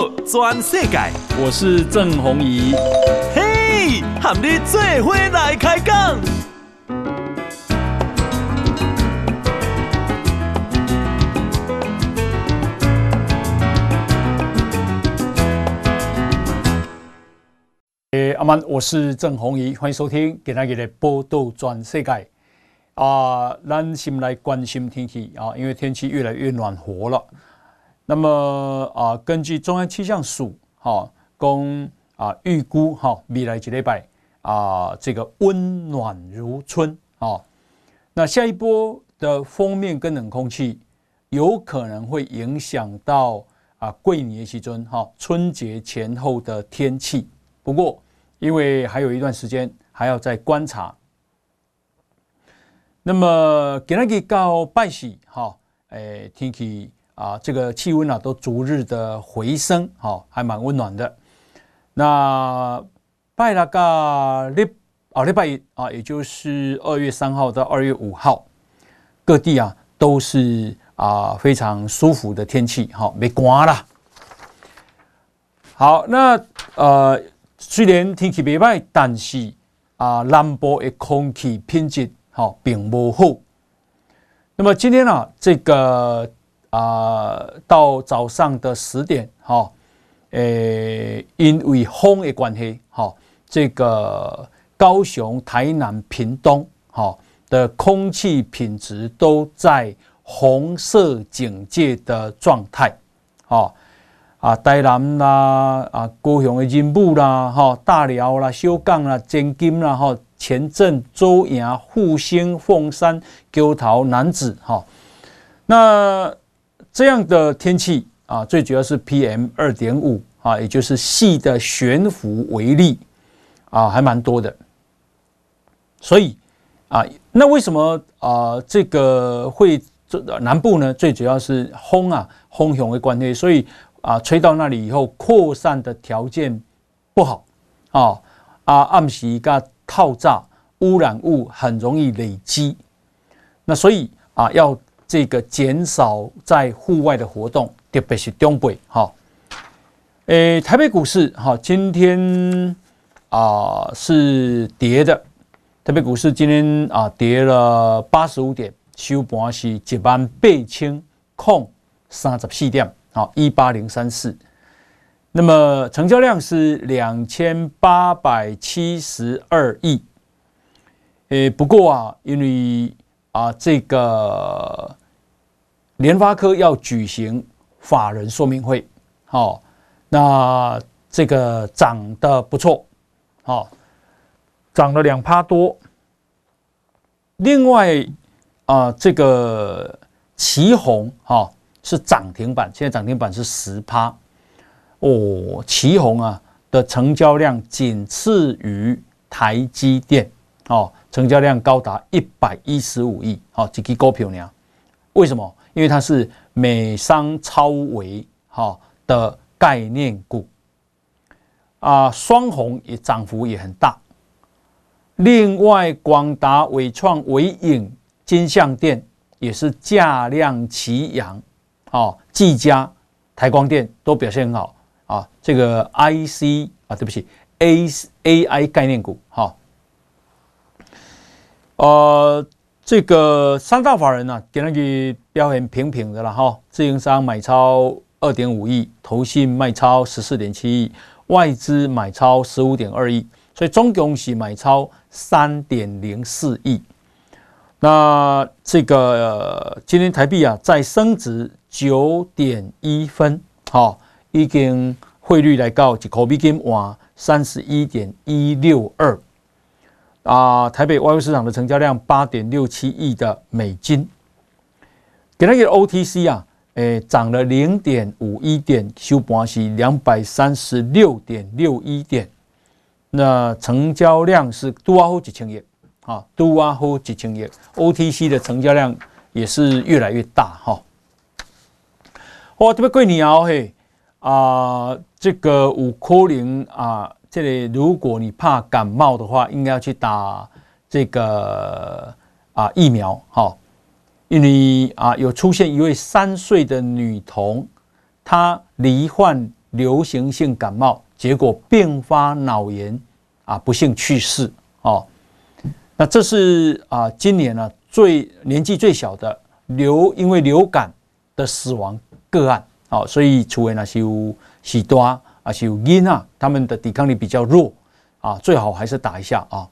道全世界，我是郑弘仪。嘿，和你做伙来开讲。诶，阿曼，我是郑弘仪，欢迎收听《今天的报道全世界》啊，咱先来关心天气啊，因为天气越来越暖和了。那么啊，根据中央气象署哈，供啊预估哈，未来几礼拜啊，这个温暖如春啊。那下一波的锋面跟冷空气有可能会影响到啊过年期尊哈，春节前后的天气。不过，因为还有一段时间还要再观察。那么今日到拜喜哈，诶，天气。啊，这个气温啊都逐日的回升，好，还蛮温暖的。那拜那个礼啊礼拜一啊，也就是二月三号到二月五号，各地啊都是啊非常舒服的天气，好，没刮了。好，那呃虽然天气没坏，但是啊南部的空气品质好并不好。那么今天呢、啊，这个。啊、到早上的十点，哈、诶、因为风的关系，哈、哦，这个高雄、台南、屏东，哈、哦、的空气品质都在红色警戒的状态，哦，啊，台南啦，啊，高雄的仁武啦，哈、大寮啦，小港啦，尖金啦，哈、前镇、周营、复兴、凤山、鸠桃、男子，哈、那。这样的天气啊，最主要是 PM 二点五啊，也就是细的悬浮微粒啊，还蛮多的。所以啊，那为什么啊这个会南部呢？最主要是风啊，风向的关系，所以啊，吹到那里以后扩散的条件不好啊啊，暗时一个透炸，污染物很容易累积。那所以啊要。这个减少在户外的活动，特别是东北哈。诶，台北股市哈，今天啊是跌的。台北股市今天啊跌了八十五点，收盘是一万八千空三十四点，好一八零三四。那么成交量是两千八百七十二亿。诶，不过啊，因为啊这个。联发科要举行法人说明会，好，那这个涨得不错，好，涨了两趴多。另外啊，这个旗红哈是涨停板，现在涨停板是十趴哦。旗红啊的成交量仅次于台积电，哦，成交量高达一百一十五亿，好，这支股票呢？为什么？因为它是美商超微哈的概念股啊，双鸿也涨幅也很大。另外，广达、伟创、纬颖、金像电也是价量齐扬，啊，技嘉、台光电都表现很好啊。这个 IC 啊，对不起，A AI 概念股哈，呃。这个三大法人呢、啊，给那个表现平平的了哈。自营商买超二点五亿，投信卖超十四点七亿，外资买超十五点二亿，所以中共是买超三点零四亿。那这个、今天台币啊，再升值九点一分，好，已经汇率来到一块美金换三十一点一六二。啊，台北外汇市场的成交量八点六七亿的美金，给那个 OTC 啊，诶，涨了零点五一点，收盘是两百三十六点六一点，那成交量是都啊好几千亿，啊，都啊好几千亿，OTC 的成交量也是越来越大哈。哇，特别贵你啊嘿，啊，这个五颗零啊。这里，如果你怕感冒的话，应该要去打这个啊疫苗，哈，因为啊有出现一位三岁的女童，她罹患流行性感冒，结果并发脑炎，啊，不幸去世哦。那这是啊，今年呢最年纪最小的流因为流感的死亡个案哦，所以除非呢是有许多啊是有婴啊，他们的抵抗力比较弱啊，最好还是打一下啊。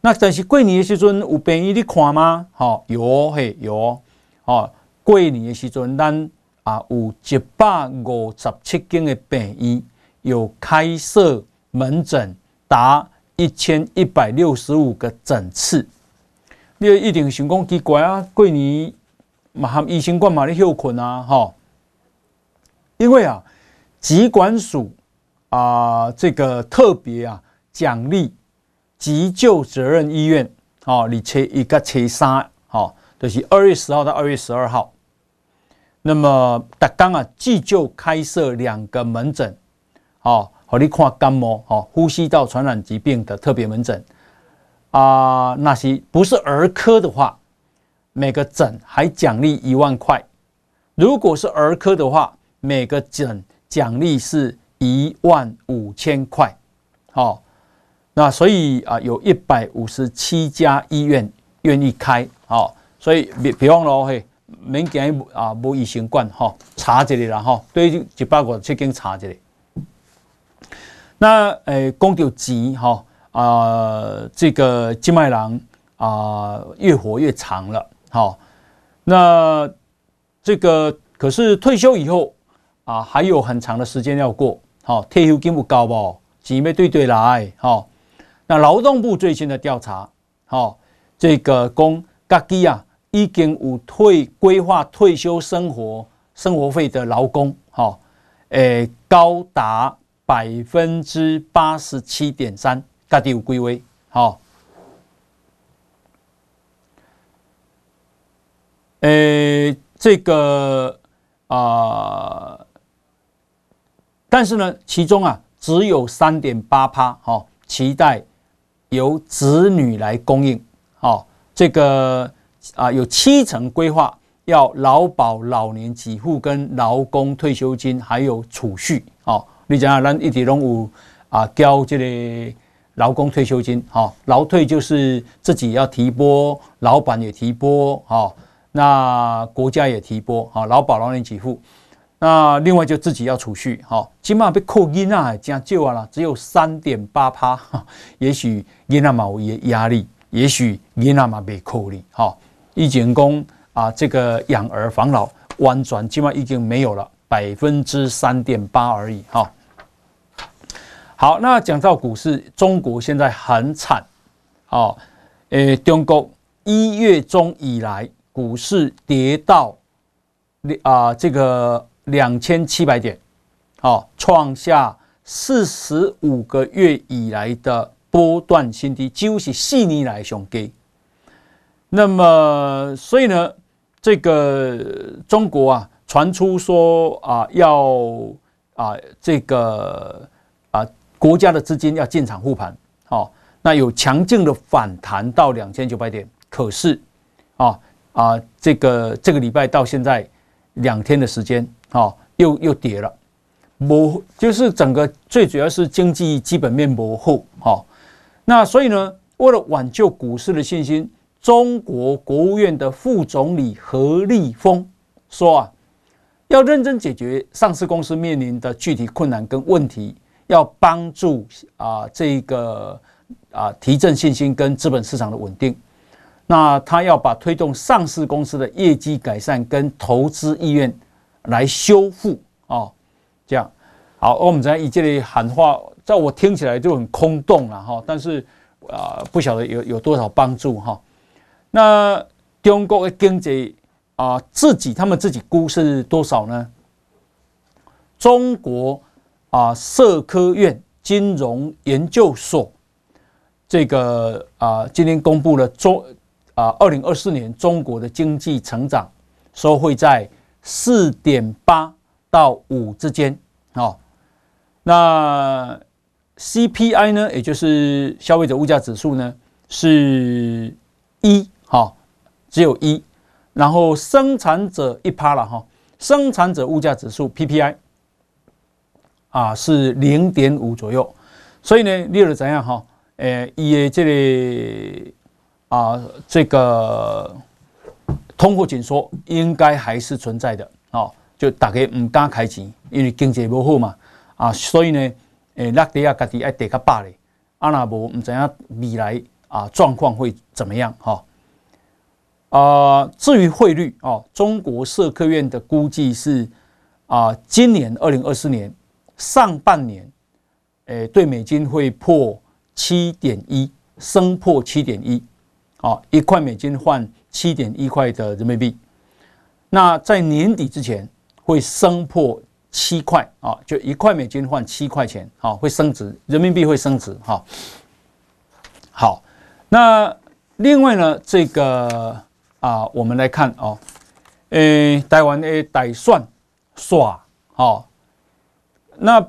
那但是过年的时阵有病医你看吗？好，有嘿有哦。过年的时阵，咱啊有一百五十七间的病医有开设门诊达一千一百六十五个诊次。你一定想讲奇怪啊，过年嘛含医生管嘛咧休困啊，哈。因为啊，疾管署啊这个特别啊奖励。急救责任医院，哦，你切一个切三，哦，就是二月十号到二月十二号。那么，达刚啊，急救开设两个门诊，哦，和你看感冒，哦，呼吸道传染疾病的特别门诊。啊，那些不是儿科的话，每个诊还奖励一万块。如果是儿科的话，每个诊奖励是一万五千块，哦。那所以啊，有一百五十七家医院愿意开，好，所以别别忘了嘿，免惊啊，无疫情管哈，查这里了哈，对，一百五十七间查这里。那诶，讲到钱哈啊，这个金麦郎啊，越活越长了，好，那这个可是退休以后啊，还有很长的时间要过，好，退休金不高不，钱要对对来，好。那劳动部最新的调查，好，这个公家己啊，已经有退规划退休生活生活费的劳工，好，诶，高达百分之八十七点三，家己有归位，好，诶，这个啊、但是呢，其中啊，只有三点八趴，哦，期待。由子女来供应，哦，这个啊有七成规划要劳保老年给付跟劳工退休金，还有储蓄，哦，你讲啊，咱一直拢有啊交这个劳工退休金，哦，劳退就是自己要提拨，老板也提拨，哦，那国家也提拨，好，劳保老年给付。那另外就自己要储蓄，哈，起码被扣银啊，加旧啊了，只有三点八趴，也许银啊嘛有压力，也许银啊嘛被扣哩，哈，以前讲啊，这个养儿防老，完全起码已经没有了，百分之三点八而已，哈。好，那讲到股市，中国现在很惨，哦，诶，中国一月中以来股市跌到啊这个。两千七百点，好，创下四十五个月以来的波段新低，几乎是四年来上低。那么，所以呢，这个中国啊，传出说啊，要啊，这个啊，国家的资金要进场护盘，好，那有强劲的反弹到两千九百点，可是啊啊，这个这个礼拜到现在两天的时间。好，又又跌了，模就是整个最主要是经济基本面模糊。好，那所以呢，为了挽救股市的信心，中国国务院的副总理何立峰说啊，要认真解决上市公司面临的具体困难跟问题，要帮助啊这个啊提振信心跟资本市场的稳定。那他要把推动上市公司的业绩改善跟投资意愿。来修复啊，这样好。我们在以这里喊话，在我听起来就很空洞了哈。但是啊，不晓得有有多少帮助哈。那中国的经济啊，自己他们自己估是多少呢？中国啊，社科院金融研究所这个啊，今天公布了中啊，二零二四年中国的经济成长说会在。四点八到五之间，好，那 CPI 呢，也就是消费者物价指数呢，是一，好，只有一，然后生产者一趴了哈，生产者物价指数 PPI，啊是零点五左右，所以呢，你有怎样哈？诶，伊的这里啊，这个通货紧缩应该还是存在的哦。就大家唔敢开钱，因为经济不好嘛啊，所以呢，诶，落地啊，家己爱跌较饱咧，啊那无唔知影未来啊状况会怎么样哈？啊，至于汇率哦，中国社科院的估计是啊，今年二零二四年上半年，诶，对美金会破七点一，升破七点一，啊，一块美金换七点一块的人民币。那在年底之前会升破七块啊，就一块美金换七块钱，啊，会升值，人民币会升值，哈。好，那另外呢，这个。啊，我们来看哦，诶，台湾的大选耍哦，那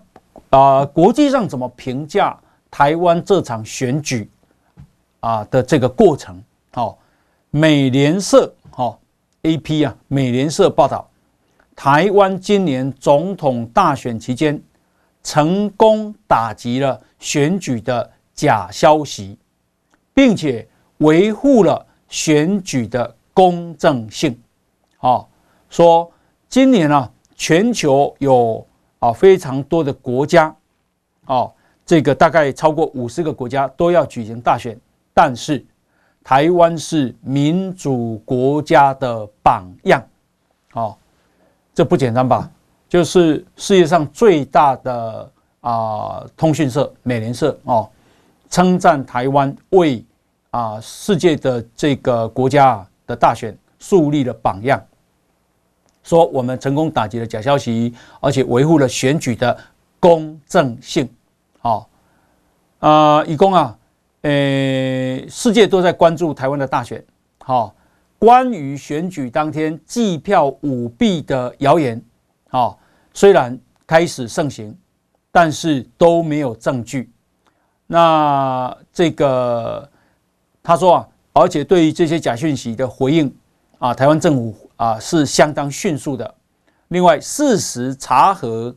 啊，国际上怎么评价台湾这场选举啊的这个过程？哦，美联社哦，AP 啊，美联社报道，台湾今年总统大选期间，成功打击了选举的假消息，并且维护了选举的。公正性，啊，说今年啊，全球有啊非常多的国家，啊，这个大概超过五十个国家都要举行大选，但是台湾是民主国家的榜样，啊，这不简单吧？就是世界上最大的啊通讯社美联社哦，称赞台湾为啊世界的这个国家。的大选树立了榜样，说我们成功打击了假消息，而且维护了选举的公正性。好，啊，以公啊，呃，世界都在关注台湾的大选。好，关于选举当天计票舞弊的谣言，啊，虽然开始盛行，但是都没有证据。那这个他说啊。而且对于这些假讯息的回应，啊，台湾政府啊是相当迅速的。另外，事实查核，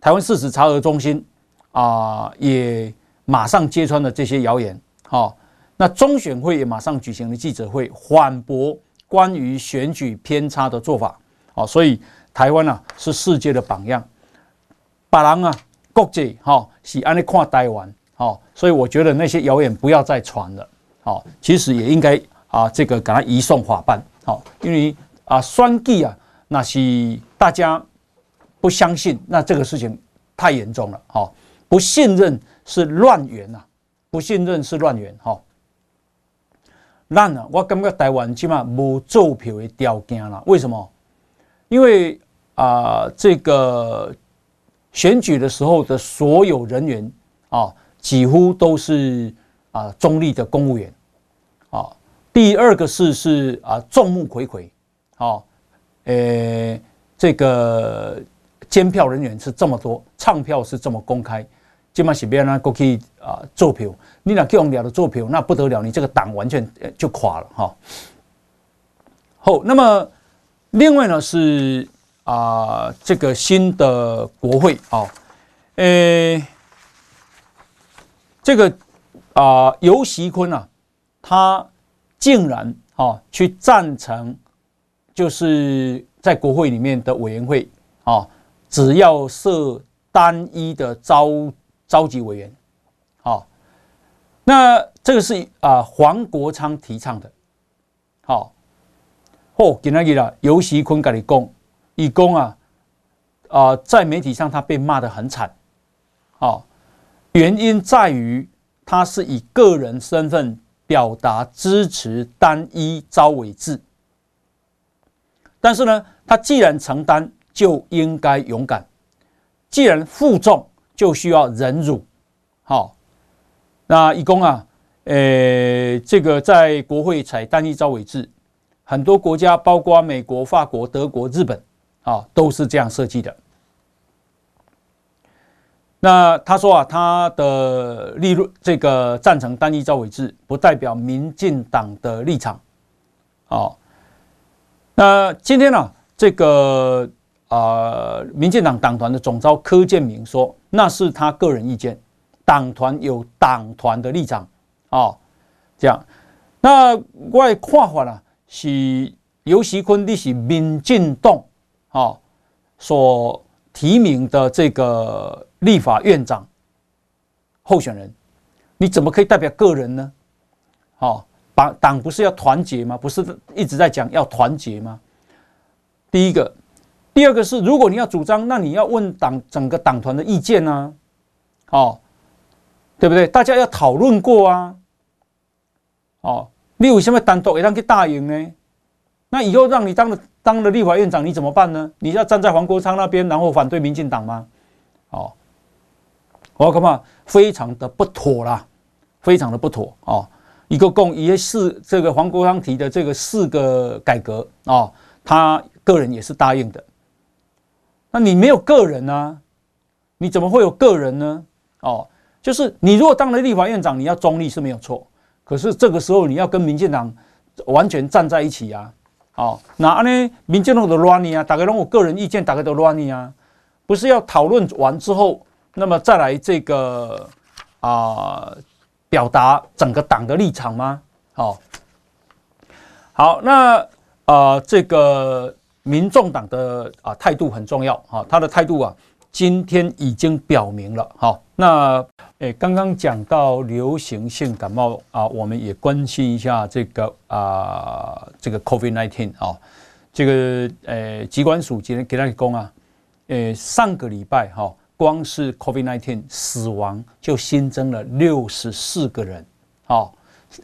台湾事实查核中心啊也马上揭穿了这些谣言。好，那中选会也马上举行了记者会，反驳关于选举偏差的做法。好，所以台湾啊是世界的榜样。把人啊，国际哈是按呢看台湾。好，所以我觉得那些谣言不要再传了。好，其实也应该啊，这个给他移送法办。好，因为啊，选举啊，那是大家不相信，那这个事情太严重了。好，不信任是乱源呐，不信任是乱源。好，那呢，我感觉台湾起码无做票的条件了。为什么？因为啊，这个选举的时候的所有人员啊，几乎都是啊中立的公务员。啊，第二个是是啊，众目睽睽，啊，呃，这个监票人员是这么多，唱票是这么公开，基本上是别人过去啊做票，你俩用了的做票，那不得了，你这个党完全就垮了哈。好，那么另外呢是啊，这个新的国会啊，呃，这个啊游锡堃啊。他竟然啊去赞成，就是在国会里面的委员会啊，只要设单一的招召集委员，好，那这个是啊黄国昌提倡的，好，哦，给那个了，游锡堃跟你讲，以公啊啊，在媒体上他被骂得很惨，好，原因在于他是以个人身份。表达支持单一招委制，但是呢，他既然承担，就应该勇敢；既然负重，就需要忍辱。好，那一公啊，呃，这个在国会采单一招委制，很多国家，包括美国、法国、德国、日本，啊，都是这样设计的。那他说啊，他的立论这个赞成单一招委制，不代表民进党的立场。好，那今天呢，这个呃民进党党团的总召柯建铭说，那是他个人意见，党团有党团的立场啊、哦，这样。那我的看法呢是游锡堃你是民进党啊所提名的这个立法院长候选人，你怎么可以代表个人呢？好，党党不是要团结吗？不是一直在讲要团结吗？第一个，第二个是，如果你要主张，那你要问党整个党团的意见呢？哦，对不对？大家要讨论过啊。哦。你为什么单独也让去答应呢？那以后让你当了当了立法院长，你怎么办呢？你要站在黄国昌那边，然后反对民进党吗？哦，我恐怕非常的不妥啦，非常的不妥哦。一个共也是这个黄国昌提的这个四个改革、哦，他个人也是答应的。那你没有个人啊？你怎么会有个人呢？哦，就是你如果当了立法院长，你要中立是没有错。可是这个时候你要跟民进党完全站在一起啊！哦，那呢，民进党的乱你啊，大家让我个人意见，大家都乱你啊，不是要讨论完之后，那么再来这个啊、表达整个党的立场吗？好、哦，好，那啊、呃、这个民众党的啊态度很重要啊，他的态度啊。今天已经表明了，好，那诶，刚刚讲到流行性感冒啊，我们也关心一下这个啊，这个 COVID-19 啊，这个诶，疾管署今天给大家讲啊，诶，上个礼拜哈，光是 COVID-19 死亡就新增了六十四个人，好，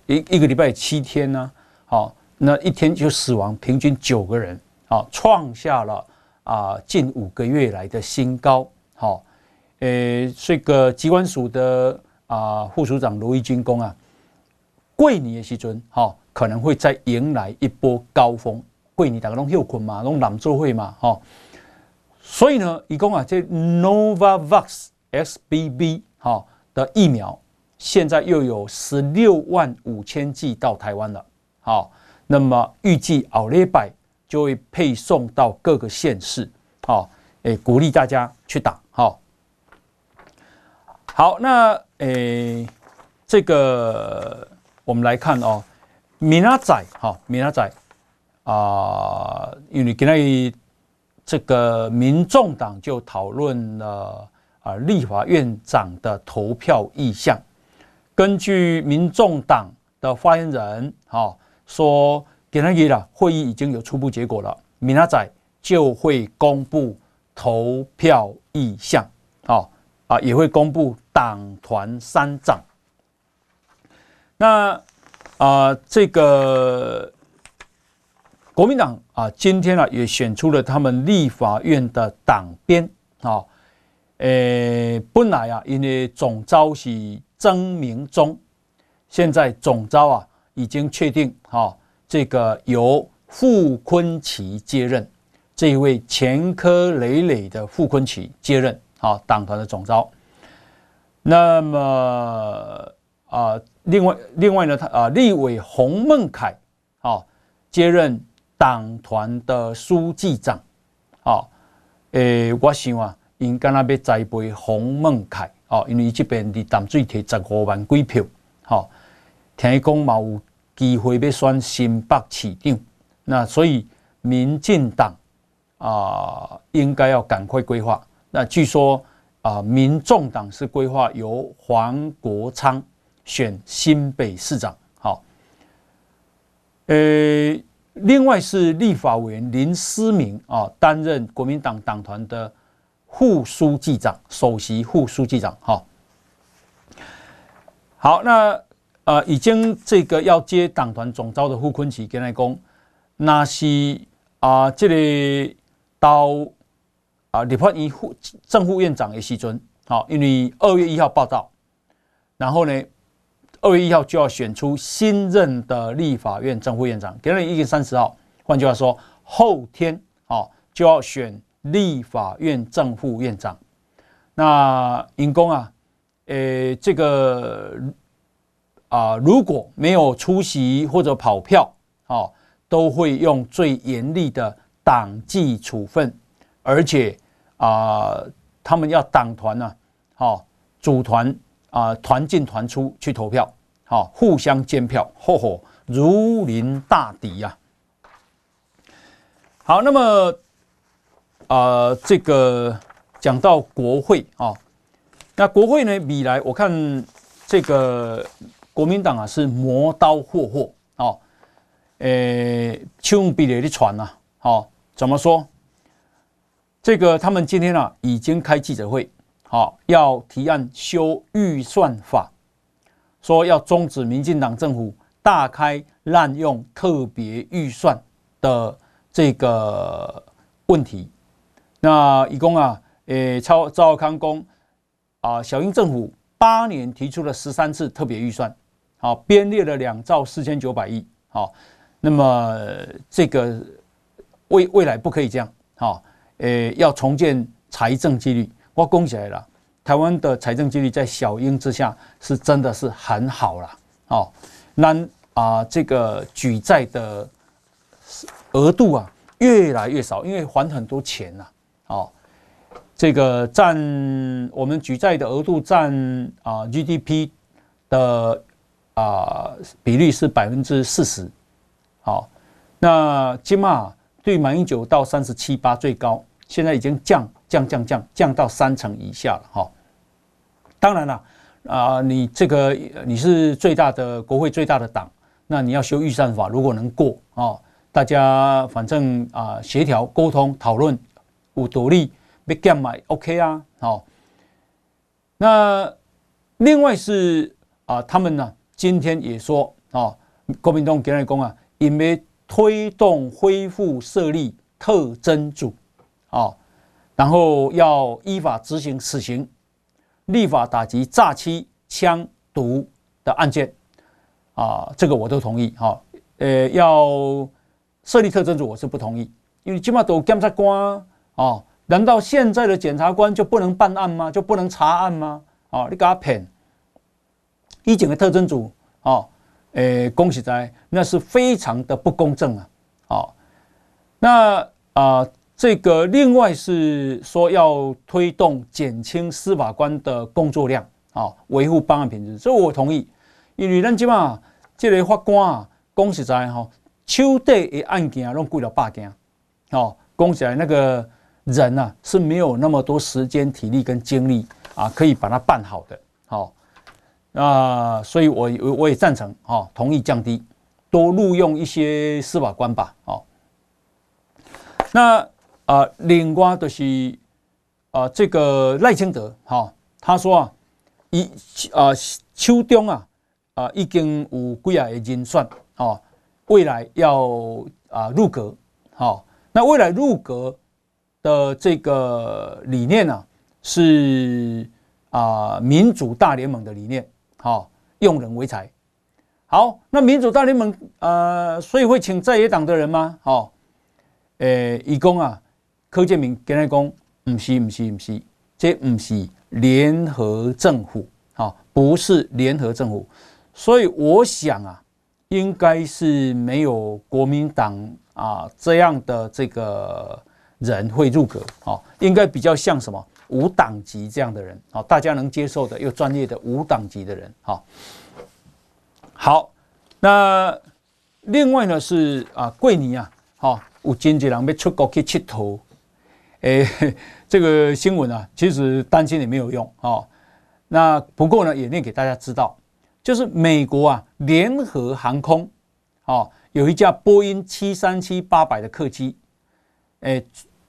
一一个礼拜七天呢，好，那一天就死亡平均九个人，好，创下了。啊，近五个月来的新高，好、哦，诶，这个机关署的啊副署长罗一军公啊，过年的时尊，哈、哦，可能会再迎来一波高峰。过年大家拢休困嘛，拢懒做会嘛，哈、哦，所以呢，一共啊，这 Novavax XBB 哈、哦、的疫苗，现在又有十六万五千剂到台湾了，好、哦，那么预计后礼拜。就会配送到各个县市，好，诶，鼓励大家去打，好，好，那诶，这个我们来看哦，米拉仔，哈，明仔啊，因为今天这个民众党就讨论了啊，立法院长的投票意向，根据民众党的发言人，哈，说。给他给了，会议已经有初步结果了，明仔就会公布投票意向，啊啊，也会公布党团三长。那啊，这个国民党啊，今天啊也选出了他们立法院的党鞭啊，诶，本来啊，因为总召是曾明忠，现在总召啊已经确定啊。这个由傅崐萁接任，这一位前科累累的傅崐萁接任啊，党团的总召。那么啊，另外另外呢，他啊，立委洪孟楷啊接任党团的书记长啊。诶，我想啊，应该那边栽培洪孟楷啊，因为这边的淡水提十五万几票，好，听讲嘛有。机会要选新北市长，那所以民进党啊应该要赶快规划。那据说啊，民众党是规划由黄国昌选新北市长。好，呃，另外是立法委员林思明啊担任国民党党团的副书记长，首席副书记长。好，好，那。呃，已经这个要接党团总召的傅昆萁跟他讲，那是啊，这里到啊立法院副正副院长的时阵，好，因为二月一号报道，然后呢，二月一号就要选出新任的立法院正副院长，给了一月三十号，换句话说，后天啊就要选立法院正副院长。那因公啊，呃，这个。啊，如果没有出席或者跑票，哦，都会用最严厉的党纪处分，而且啊、他们要党团呢，好组团啊，团进团出去投票，好互相监票，吼吼，如临大敌呀。好，那么啊、呃，这个讲到国会啊，那国会呢，比来我看这个国民党啊是磨刀霍霍啊。诶，丘比雷的船呐，好，怎么说？这个他们今天啊已经开记者会，好，要提案修预算法，说要终止民进党政府大开滥用特别预算的这个问题。那一共啊，诶，超赵康公啊，小英政府八年提出了十三次特别预算，好，编列了两兆四千九百亿，好。那么这个未未来不可以这样，好，诶，要重建财政纪律。我恭喜来了，台湾的财政纪律在小英之下是真的是很好了，哦，那啊这个举债的额度啊越来越少，因为还很多钱呐，哦，这个占我们举债的额度占啊 GDP 的啊比率是百分之四十。好，那金马对马英九到三十七八最高，现在已经降降降降降到三成以下了哈。当然了，啊，你这个你是最大的国会最大的党，那你要修预算法，如果能过啊，大家反正啊协调沟通讨论有独立没干嘛 OK 啊，好。那另外是啊，他们呢今天也说啊，国民党给来讲啊。因为推动恢复设立特侦组，啊，然后要依法执行死刑，立法打击诈欺、枪毒的案件，啊，这个我都同意，哈，呃，要设立特侦组我是不同意，因为起码都检察官啊，难道现在的检察官就不能办案吗？就不能查案吗？啊，你给他骗，以前的特征组，哦。诶，恭喜在，那是非常的不公正啊！哦，那啊、呃，这个另外是说要推动减轻司法官的工作量啊，维护办案品质，这我同意。因为咱即嘛，这个法官啊，恭喜在哈，手底的案件拢过了百件，哦，恭喜在那个人啊是没有那么多时间、体力跟精力啊，可以把它办好的，好。啊、所以我我也赞成哈、哦，同意降低，多录用一些司法官吧，哦。那啊、另外就是啊、这个赖清德哈、哦，他说啊，一啊秋冬啊啊已经有几啊个人选哦，未来要啊入阁，好、哦，那未来入阁的这个理念呢、啊，是啊民主大联盟的理念。好，用人为才。好，那民主大联盟呃，所以会请在野党的人吗？好，诶，以公啊，柯建铭跟他讲，不是，不是，不是，这不是联合政府，好，不是联合政府。所以我想啊，应该是没有国民党啊这样的这个人会入阁，好，应该比较像什么？无党籍这样的人，好，大家能接受的又专业的无党籍的人，好，好，那另外呢是啊，桂尼啊，好，有经济人要出国去佚佗，诶，这个新闻啊，其实担心也没有用啊。那不过呢，也念给大家知道，就是美国啊，联合航空，啊，有一架波音七三七八百的客机，诶，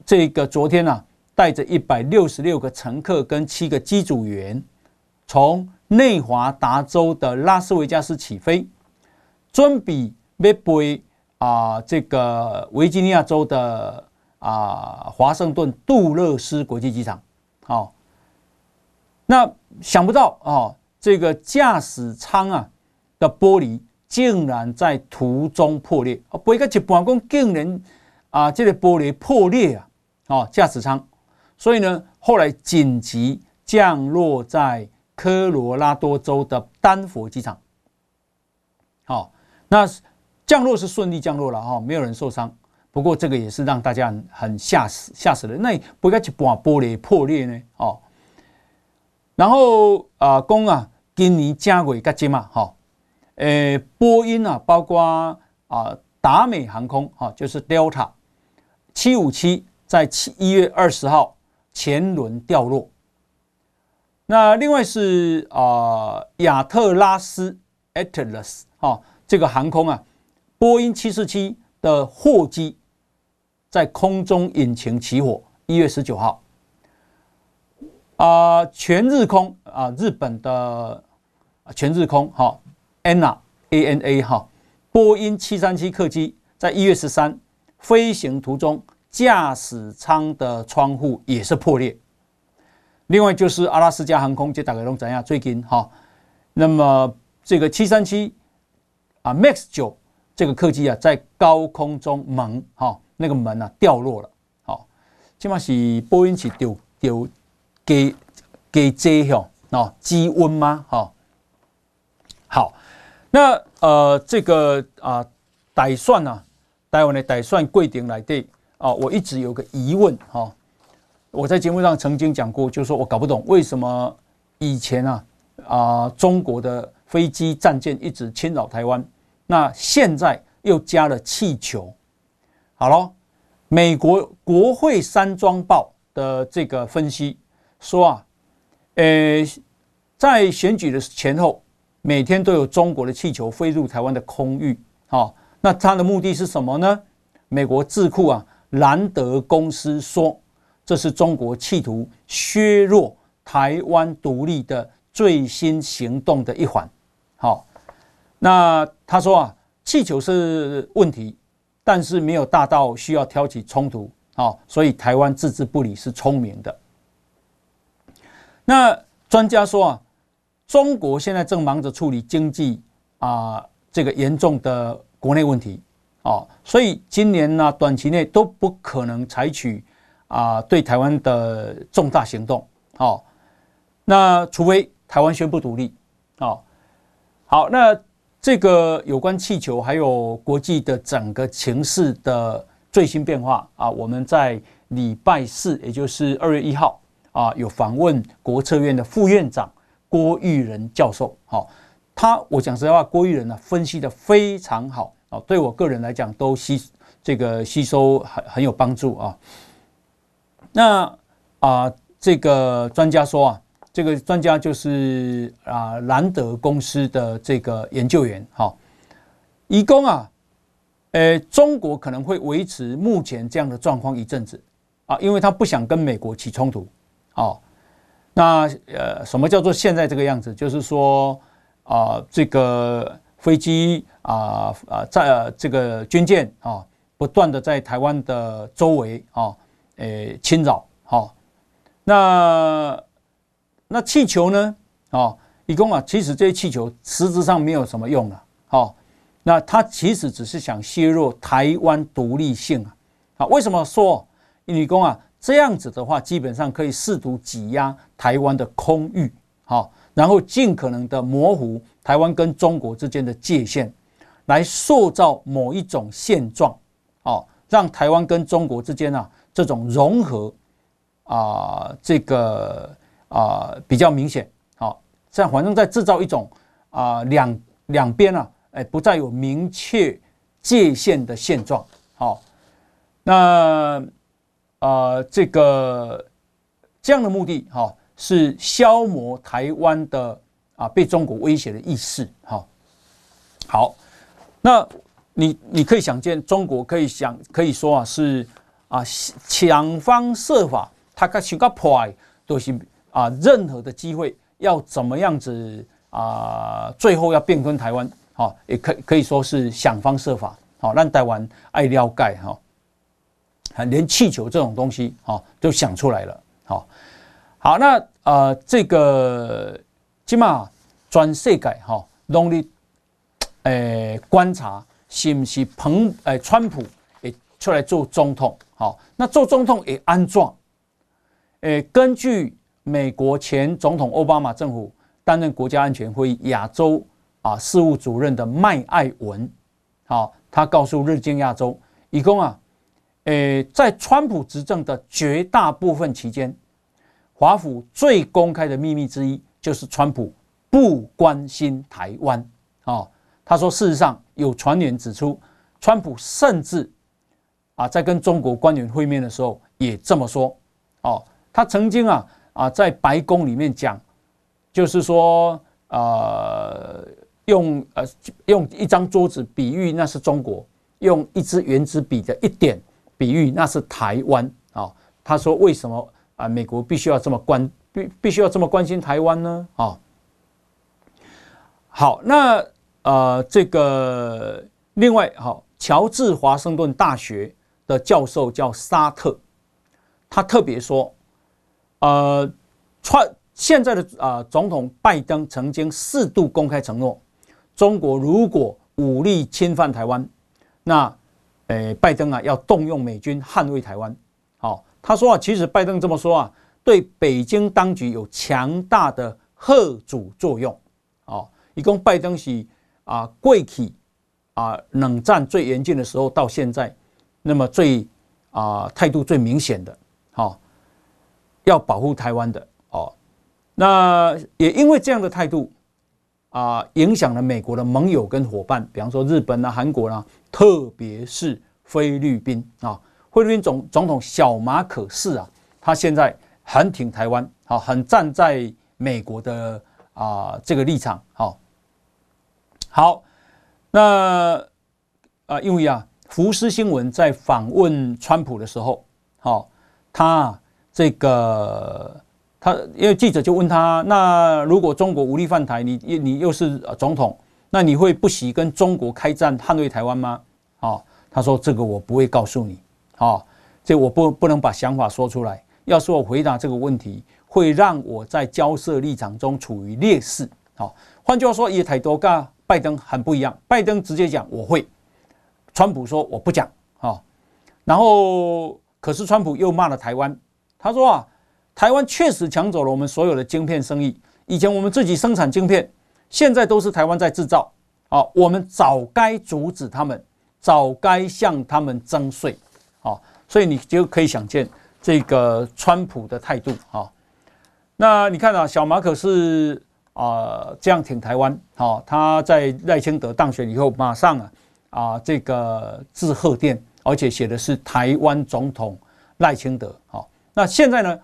这个昨天呢。带着一百六十六个乘客跟七个机组员，从内华达州的拉斯维加斯起飞，准备要飞啊这个维吉尼亚州的啊华盛顿杜勒斯国际机场。好，那想不到啊，这个驾驶舱啊的玻璃竟然在途中破裂啊！飞个一半公竟然啊，这个玻璃破裂啊！哦，驾驶舱。所以呢，后来紧急降落在科罗拉多州的丹佛机场。好，那降落是顺利降落了哈，没有人受伤。不过这个也是让大家很很吓死吓死人。那不该去把玻璃破裂呢？哦，然后啊，公啊，今年加尾加金嘛，哈，诶，波音啊，包括啊达美航空哈，就是 Delta 七五七在七一月二十号前轮掉落。那另外是啊亚特拉斯 Atlas 哈，这个航空啊，波音七四七的货机。在空中引擎起火，一月十九号，啊、全日空啊、日本的全日空哈，ANA A N A 哈，波音七三七客机在一月十三飞行途中，驾驶舱的窗户也是破裂。另外就是阿拉斯加航空，就大概拢怎样？最近哈，那么这个七三七啊 MAX 九这个客机啊，在高空中猛哈。那个门啊掉落了，好，起码是波音是丢丢给给这项哦，机温吗？好，好，那呃这个啊，打算呢，台湾的打算规定来对啊，我一直有个疑问哈，我在节目上曾经讲过，就是说我搞不懂为什么以前啊啊中国的飞机战舰一直侵扰台湾，那现在又加了气球。好了，美国国会山庄报的这个分析说啊，呃，在选举的前后，每天都有中国的气球飞入台湾的空域。好，那它的目的是什么呢？美国智库啊，兰德公司说，这是中国企图削弱台湾独立的最新行动的一环。好，那他说啊，气球是问题。但是没有大到需要挑起冲突，啊，所以台湾置之不理是聪明的。那专家说啊，中国现在正忙着处理经济啊这个严重的国内问题，哦，所以今年呢短期内都不可能采取啊对台湾的重大行动，哦，那除非台湾宣布独立，哦，好，那。这个有关气球还有国际的整个情势的最新变化啊，我们在礼拜四，也就是二月一号啊，有访问国策院的副院长郭玉仁教授。好，他我讲实在话，郭玉仁呢分析的非常好哦，对我个人来讲都吸这个吸收很很有帮助啊。那啊，这个专家说啊。这个专家就是啊兰德公司的这个研究员，哈，以供啊，呃，中国可能会维持目前这样的状况一阵子啊，因为他不想跟美国起冲突，哦，那呃，什么叫做现在这个样子？就是说啊，这个飞机啊啊，在这个军舰啊，不断的在台湾的周围啊，呃，侵扰，哈，那。那气球呢？哦，一共啊，其实这些气球实质上没有什么用了。哦，那他其实只是想削弱台湾独立性啊。啊，为什么说一共啊这样子的话，基本上可以试图挤压台湾的空域，好，然后尽可能的模糊台湾跟中国之间的界限，来塑造某一种现状，哦，让台湾跟中国之间啊这种融合啊，这个。啊、比较明显，好，这样反正在制造一种啊两两边啊，哎，不再有明确界限的现状，好，那啊、呃、这个这样的目的，哈，是消磨台湾的啊被中国威胁的意识，哈，好，那你你可以想见，中国可以想可以说啊是啊想方设法，他个想个破都是。啊，任何的机会要怎么样子啊？最后要变更台湾，好，也可可以说是想方设法，好，让台湾爱撩盖哈，啊，连气球这种东西，哈，都想出来了，好，好，那呃，这个起码转世界哈，努力诶观察是不是彭诶川普诶出来做总统，好，那做总统也安装，诶根据。美国前总统奥巴马政府担任国家安全会议亚洲啊事务主任的麦爱文，好，他告诉日经亚洲，以供啊，诶，在川普执政的绝大部分期间，华府最公开的秘密之一就是川普不关心台湾、哦。他说，事实上有传言指出，川普甚至啊在跟中国官员会面的时候也这么说哦。他曾经啊啊在白宫里面讲，就是说呃用呃用一张桌子比喻那是中国，用一支原子笔的一点。比喻那是台湾啊，他说为什么啊？美国必须要这么关必必须要这么关心台湾呢？啊，好，那呃这个另外好，乔治华盛顿大学的教授叫沙特，他特别说，呃，川现在的啊总统拜登曾经四度公开承诺，中国如果武力侵犯台湾，那。诶，拜登啊，要动用美军捍卫台湾。好，他说啊，其实拜登这么说啊，对北京当局有强大的吓阻作用。哦，一共拜登是啊，过去啊，冷战最严峻的时候到现在，那么最啊态度最明显的，好，要保护台湾的。哦，那也因为这样的态度啊，影响了美国的盟友跟伙伴，比方说日本啊、韩国啊。特别是菲律宾啊，菲律宾总总统小马可仕啊，他现在很挺台湾，好，很站在美国的啊这个立场，好，好，那啊，因为啊，福斯新闻在访问川普的时候，好，他这个他因为记者就问他，那如果中国武力犯台，你你又是总统？那你会不惜跟中国开战捍卫台湾吗？啊，他说这个我不会告诉你，啊，这我不不能把想法说出来。要是我回答这个问题，会让我在交涉立场中处于劣势。好，换句话说，也太多噶拜登很不一样。拜登直接讲我会，川普说我不讲。啊，然后可是川普又骂了台湾，他说啊，台湾确实抢走了我们所有的晶片生意。以前我们自己生产晶片。现在都是台湾在制造，啊，我们早该阻止他们，早该向他们征税，啊，所以你就可以想见这个川普的态度，啊，那你看啊，小马可是啊这样挺台湾，啊，他在赖清德当选以后，马上啊啊这个致贺电，而且写的是台湾总统赖清德，好，那现在呢，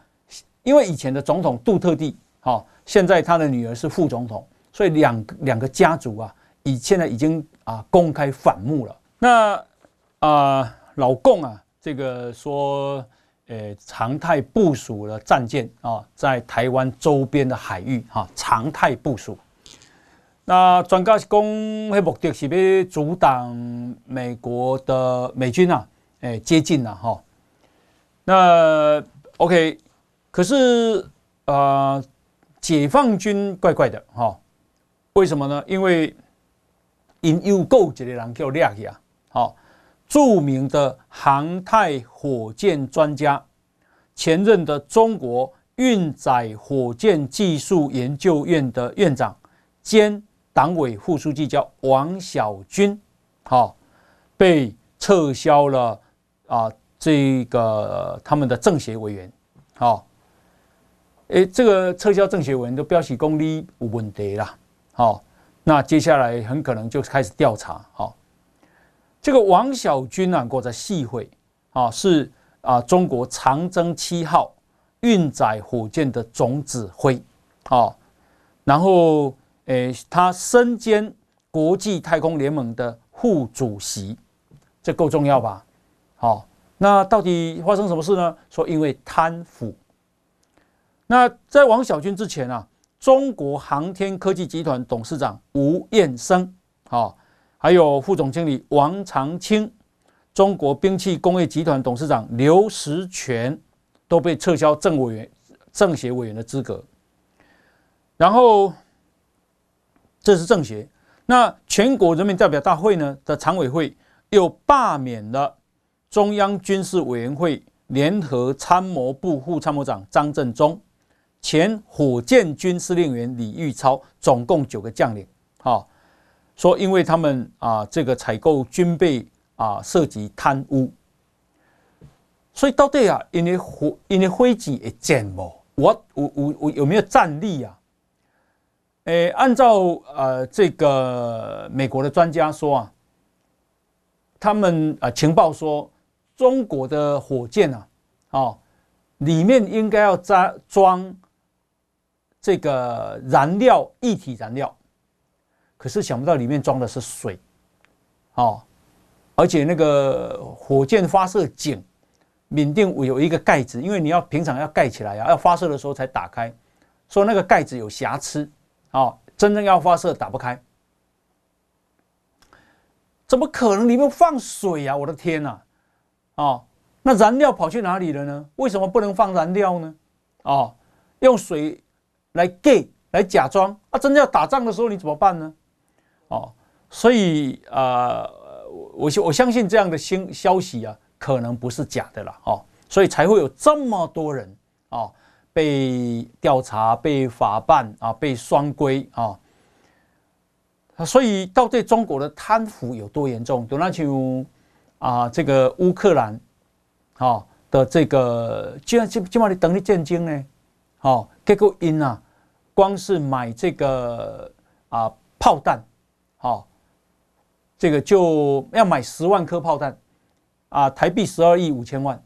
因为以前的总统杜特地，好，现在他的女儿是副总统。所以两两个家族啊，已现在已经啊公开反目了。那啊老共啊，这个说，呃，常态部署了战舰啊，在台湾周边的海域哈，常态部署。那专家是讲，迄目的是要阻挡美国的美军啊，诶接近了哈。那 OK，可是呃，解放军怪怪的哈。为什么呢？因为因又够一个人叫廖去啊，好，著名的航太火箭专家，前任的中国运载火箭技术研究院的院长兼党委副书记叫王小军，好，被撤销了啊，这个他们的政协委员，好，诶，这个撤销政协委员都表示功力有问题了。好，那接下来很可能就开始调查。好，这个王小军啊，过在细会啊，是啊，中国长征七号运载火箭的总指挥啊，然后诶，他身兼国际太空联盟的副主席，这够重要吧？好，那到底发生什么事呢？说因为贪腐。那在王小军之前啊。中国航天科技集团董事长吴彦生，啊，还有副总经理王长青，中国兵器工业集团董事长刘石泉，都被撤销政委员、政协委员的资格。然后，这是政协。那全国人民代表大会呢的常委会又罢免了中央军事委员会联合参谋部副参谋长张振中。前火箭军司令员李玉超，总共九个将领，哈，说因为他们啊这个采购军备啊涉及贪污，所以到底啊，因为火因为飞机会建无？我我我我有没有战力啊？诶、按照呃这个美国的专家说啊，他们啊情报说，中国的火箭啊，哦，里面应该要装装这个燃料液体燃料，可是想不到里面装的是水，哦，而且那个火箭发射井。缅甸有一个盖子，因为你要平常要盖起来呀，要发射的时候才打开，说那个盖子有瑕疵，哦，真正要发射打不开，怎么可能里面放水呀？我的天呐，啊，那燃料跑去哪里了呢？为什么不能放燃料呢？哦，用水来盖来假装啊，真正要打仗的时候你怎么办呢？所以啊，我我相信这样的新消息啊。可能不是假的了哦，所以才会有这么多人啊被调查、被法办啊、被双规啊。所以到底中国的贪腐有多严重？就那像啊，这个乌克兰啊的这个，既然今今晚你等你震惊呢，哦，结果因啊，光是买这个啊炮弹，好，这个就要买十万颗炮弹。啊，台币十二亿五千万，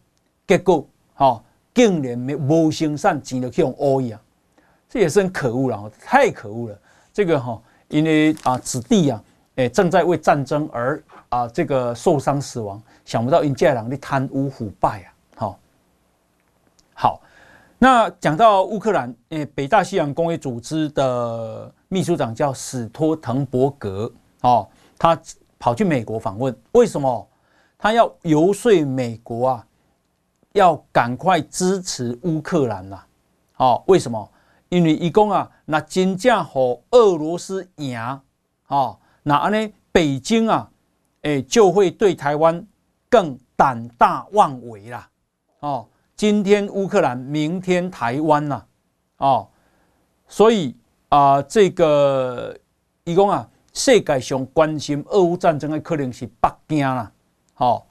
结果哈、哦，竟然没无生产钱就去用欧呀，这也是很可恶了，太可恶了。这个哈、哦，因为啊，子弟啊，诶，正在为战争而啊，这个受伤死亡，想不到因这人的贪污腐败啊，好、哦，好，那讲到乌克兰，诶，北大西洋工业组织的秘书长叫史托滕伯格，哦，他跑去美国访问，为什么？他要游说美国啊，要赶快支持乌克兰呐！哦，为什么？因为一共啊，那真正和俄罗斯赢，哦，那安呢，北京啊，诶，就会对台湾更胆大妄为啦！哦，今天乌克兰，明天台湾呐！哦，所以啊，这个一共啊，世界上关心俄乌战争的可能是北京啦。好，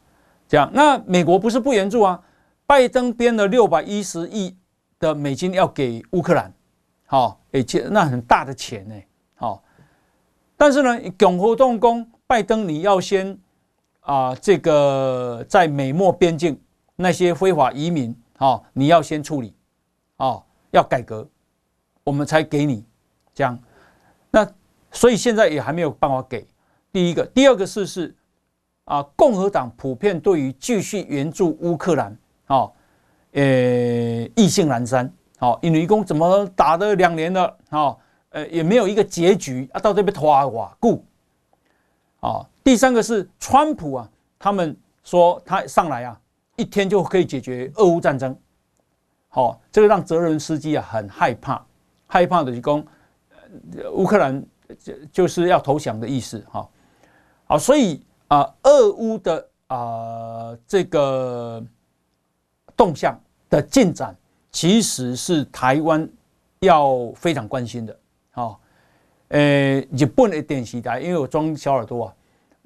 这样，那美国不是不援助啊？拜登编了六百一十亿的美金要给乌克兰，好，而且那很大的钱呢，好，但是呢，共和党说，拜登你要先啊，这个在美墨边境那些非法移民，好，你要先处理，哦，要改革，我们才给你这样，那所以现在也还没有办法给。第一个，第二个是是。啊，共和党普遍对于继续援助乌克兰，啊，呃，意兴阑珊，好，因为一共怎么打了两年了，啊，呃，也没有一个结局啊，到这边拖瓦固，啊，第三个是川普啊，他们说他上来啊，一天就可以解决俄乌战争，好，这个让泽伦斯基啊很害怕，害怕的是说，乌克兰就就是要投降的意思，哈，好，所以。啊，俄乌的啊这个动向的进展，其实是台湾要非常关心的。好，呃，日本的电视台，因为我装小耳朵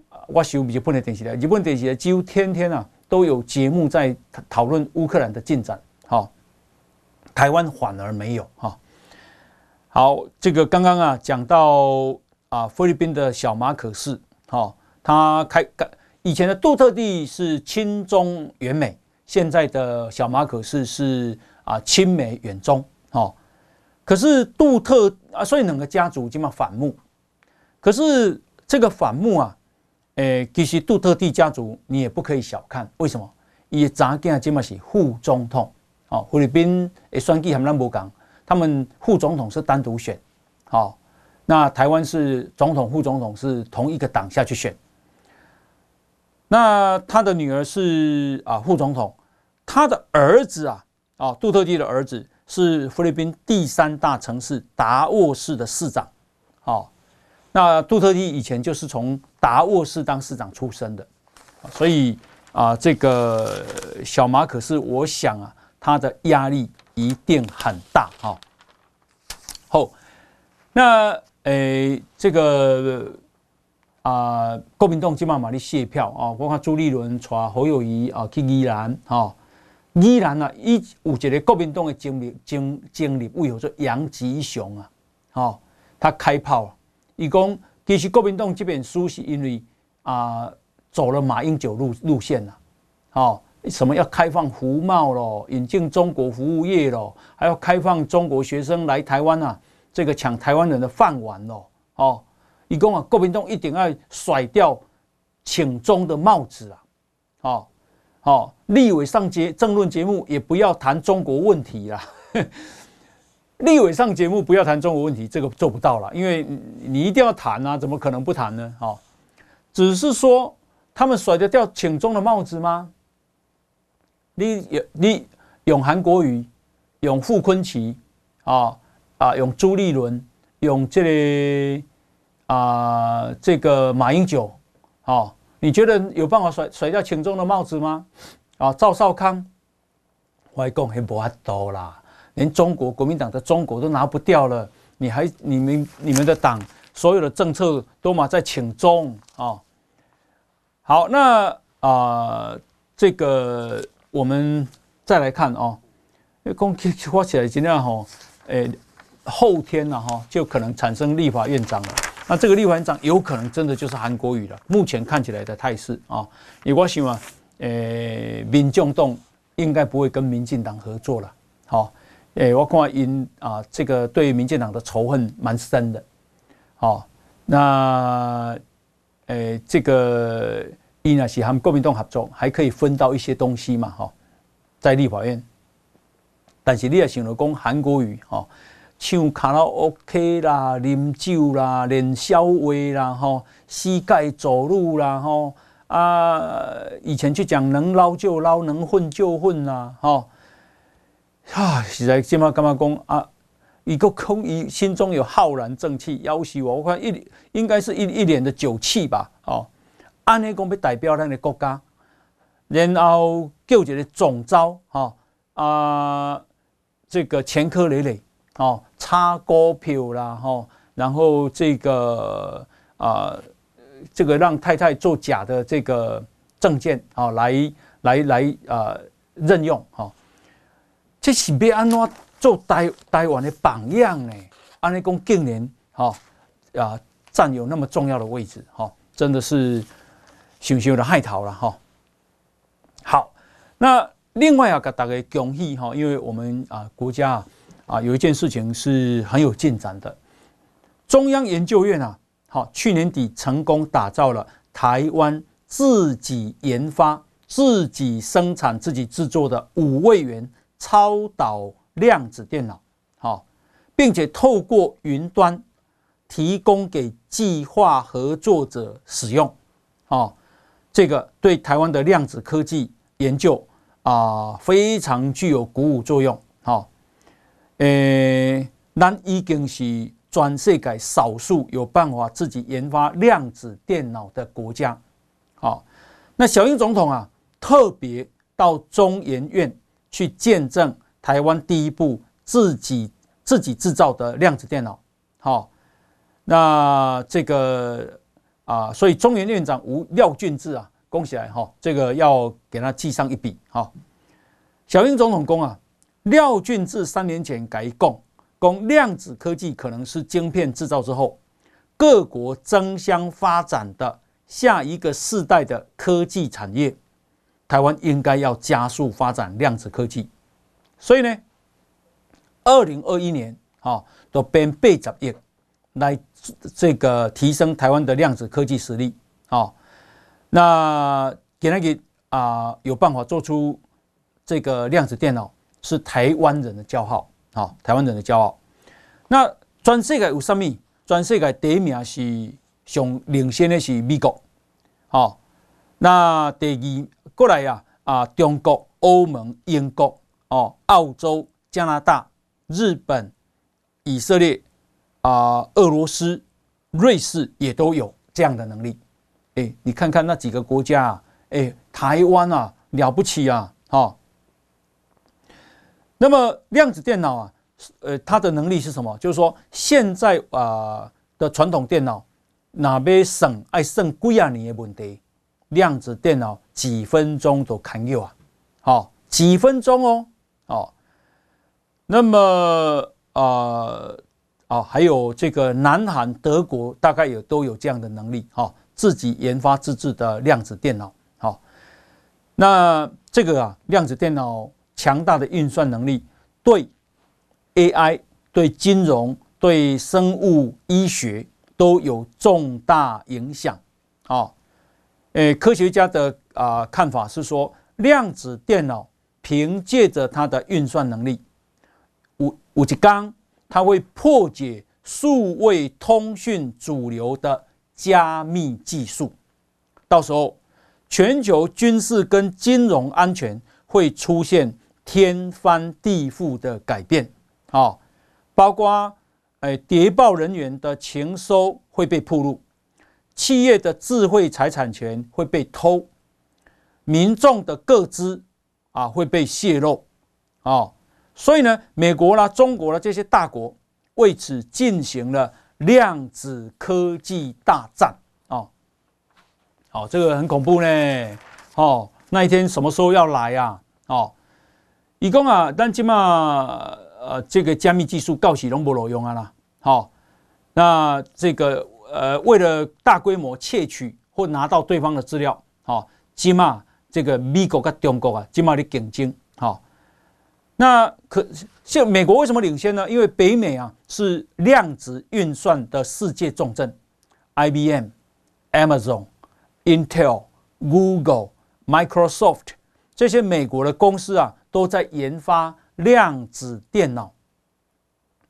啊，我收日本的电视台，日本电视台几乎天天啊都有节目在讨论乌克兰的进展。好，台湾反而没有。哈，好，这个刚刚啊讲到啊菲律宾的小马可仕，好。他开改以前的杜特地是亲中远美，现在的小马可仕是啊亲美远中哦。可是杜特啊，所以两个家族基本上反目。可是这个反目啊，诶，其实杜特地家族你也不可以小看，为什么？也早间基本是副总统哦，菲律宾诶选举和咱无共，他们副总统是单独选，好，那台湾是总统副总统是同一个党下去选。那他的女儿是啊副总统，他的儿子啊啊杜特地的儿子是菲律宾第三大城市达沃市的市长，好，那杜特地以前就是从达沃市当市长出身的，所以啊这个小马可是我想啊他的压力一定很大哈。好，那诶这个。啊，国民党今嘛嘛咧谢票啊，包括朱立伦带侯友宜啊去宜兰哈，依然啊，伊有一个国民党的经理经经理为何说杨吉雄啊，哦，他开炮，伊讲其实国民党这本书是因为啊、走了马英九路路线呐、啊，哦，什么要开放服贸咯，引进中国服务业咯，还要开放中国学生来台湾啊，这个抢台湾人的饭碗咯，哦，一共啊，国民党一定要甩掉请中的帽子啊，哦。哦，立委上节政论节目也不要谈中国问题啦。立委上节目不要谈中国问题，这个做不到了，因为你一定要谈啊，怎么可能不谈呢？哦，只是说他们甩得掉请中的帽子吗？你有你用韩国瑜，用傅崐萁，啊啊，用朱立伦，用这个啊这个马英九，啊。你觉得有办法甩甩掉群众的帽子吗？啊，赵少康，我还讲很不还多啦，连中国国民党的中国都拿不掉了，你还你们你们的党所有的政策都嘛在亲中啊？好，那啊、呃，这个我们再来看哦，公说起来今天哈，诶，后天呢哈就可能产生立法院长了。那这个立法院长有可能真的就是韩国瑜了。目前看起来的态势啊，也我希望，呃，民众党应该不会跟民进党合作了。好，诶，我看因啊，这个对民进党的仇恨蛮深的。好，那，诶，这个因啊是和国民党合作，还可以分到一些东西嘛。吼，在立法院，但是你也想到讲韩国瑜，哈。唱卡拉 OK 啦，啉酒啦，练消威啦，吼，膝盖走路啦，吼啊！以前就讲能捞就捞，能混就混啦，吼啊！实在今嘛干嘛讲啊？一个空，一心中有浩然正气，要挟我，我看一应该是一一脸的酒气吧，哦，安尼讲要代表咱的国家，然后叫一个总招，哈啊，这个前科累累。哦，差股票啦，哈，然后这个啊、这个让太太做假的这个证件啊，来来来啊、呃，任用哈，这是要安怎做台台湾的榜样呢？安尼讲竟然哈啊占有那么重要的位置哈，真的是羞羞的害逃了哈。好，那另外啊，给大家恭喜哈，因为我们啊国家。啊，有一件事情是很有进展的。中央研究院啊，好，去年底成功打造了台湾自己研发、自己生产、自己制作的五位元超导量子电脑，好，并且透过云端提供给计划合作者使用，啊，这个对台湾的量子科技研究啊非常具有鼓舞作用，好。诶，咱已经是全世界少数有办法自己研发量子电脑的国家。好，那小英总统啊，特别到中研院去见证台湾第一部自己自己制造的量子电脑。好，那这个啊，所以中原院长吴廖俊智啊，恭喜来哈，这个要给他记上一笔。好，小英总统公啊。廖俊智三年前改供供量子科技可能是晶片制造之后各国争相发展的下一个世代的科技产业，台湾应该要加速发展量子科技。所以呢，二零二一年啊，都编八十亿来这个提升台湾的量子科技实力啊。那给那个啊，有办法做出这个量子电脑。是台湾人的骄傲，好，台湾人的骄傲。那全世界有什么？全世界第一名是上领先的是美国，好。那第二过来呀，啊，中国、欧盟、英国、哦，澳洲、加拿大、日本、以色列、啊，俄罗斯、瑞士也都有这样的能力。哎，你看看那几个国家啊，哎，台湾啊，了不起啊，好。那么量子电脑啊，呃，它的能力是什么？就是说，现在啊的传统电脑，哪边省爱省几啊年的问题，量子电脑几分钟都砍掉啊，好，几分钟哦，哦，那么啊啊、还有这个南韩、德国大概也都有这样的能力，哈、自己研发自制的量子电脑，好、那这个啊，量子电脑强大的运算能力，对 AI、对金融、对生物医学都有重大影响，啊、哦，诶，科学家的啊、看法是说，量子电脑。凭借着它的运算能力，五五级刚，它会破解数位通讯主流的加密技术。到时候，全球军事跟金融安全会出现天翻地覆的改变。啊，包括诶谍报人员的情搜会被曝露，企业的智慧财产权会被偷，民众的个资。啊，会被泄露，啊，所以呢，美国啦、中国啦这些大国为此进行了量子科技大战。啊，好，这个很恐怖呢，哦，那一天什么时候要来呀？哦，一共啊，但起码呃，这个加密技术告喜龙不罗用啊啦，好，那这个呃，为了大规模窃取或拿到对方的资料，好，起码。这个美国跟中国啊，今嘛的竞争，好，那可像美国为什么领先呢？因为北美啊是量子运算的世界重镇，IBM、Amazon、Intel、Google、Microsoft 这些美国的公司啊都在研发量子电脑。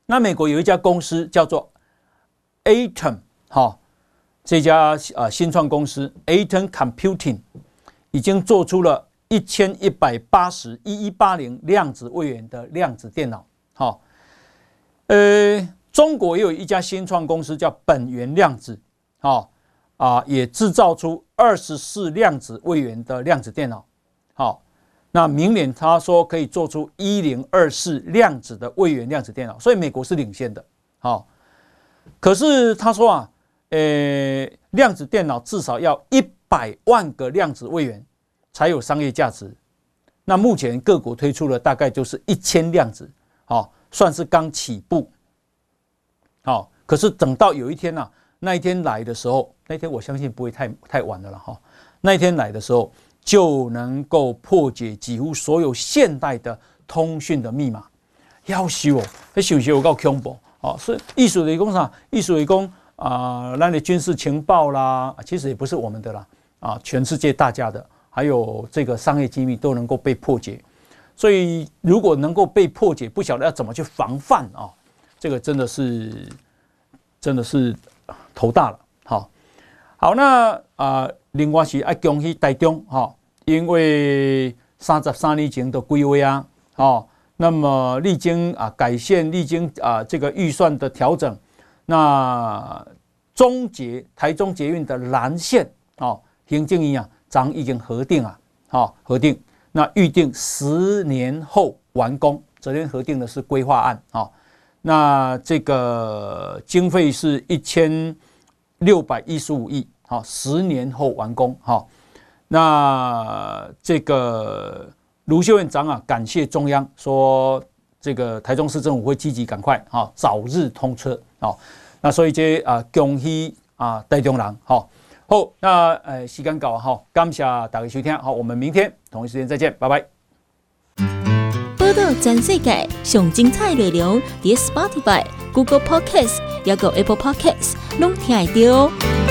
那美国有一家公司叫做 Atom，好，这家啊新创公司 Atom Computing。已经做出了一千一百八十一一八零量子位元的量子电脑。好，呃，中国也有一家新创公司叫本源量子，好啊，也制造出二十四量子位元的量子电脑。好，那明年他说可以做出一零二四量子的位元量子电脑，所以美国是领先的。好，可是他说啊，呃，量子电脑至少要一百万个量子位元。才有商业价值。那目前各国推出的大概就是一千量子，好，算是刚起步。好，可是等到有一天呐，那一天来的时候，那天我相信不会太太晚的了哈。那一天来的时候，就能够破解几乎所有现代的通讯的密码。要修哦，那修修我够恐怖哦。是艺术的工厂，艺术的工啊，那你军事情报啦，其实也不是我们的啦，啊，全世界大家的。还有这个商业机密都能够被破解，所以如果能够被破解，不晓得要怎么去防范啊？这个真的是真的是头大了。好，好，那啊，另外是要恭喜台中哈，因为三十三年前的归位啊，好，那么历经啊改线，历经啊这个预算的调整，那终结台中捷运的蓝线啊，行政院啊。章已经核定啊，好核定，那预定十年后完工。昨天核定的是规划案啊，那这个经费是一千六百一十五亿，好，十年后完工。好，那这个卢秀燕长啊，感谢中央，说这个台中市政府会积极赶快啊，早日通车。好，那所以这啊，恭喜啊，台中人好。好，那呃，时间到哈，感谢大家收听，好，我们明天同一时间再见，拜拜。报道全世界上精彩内容，伫 Spotify、Google Podcasts，还有 Apple Podcasts，拢听得到。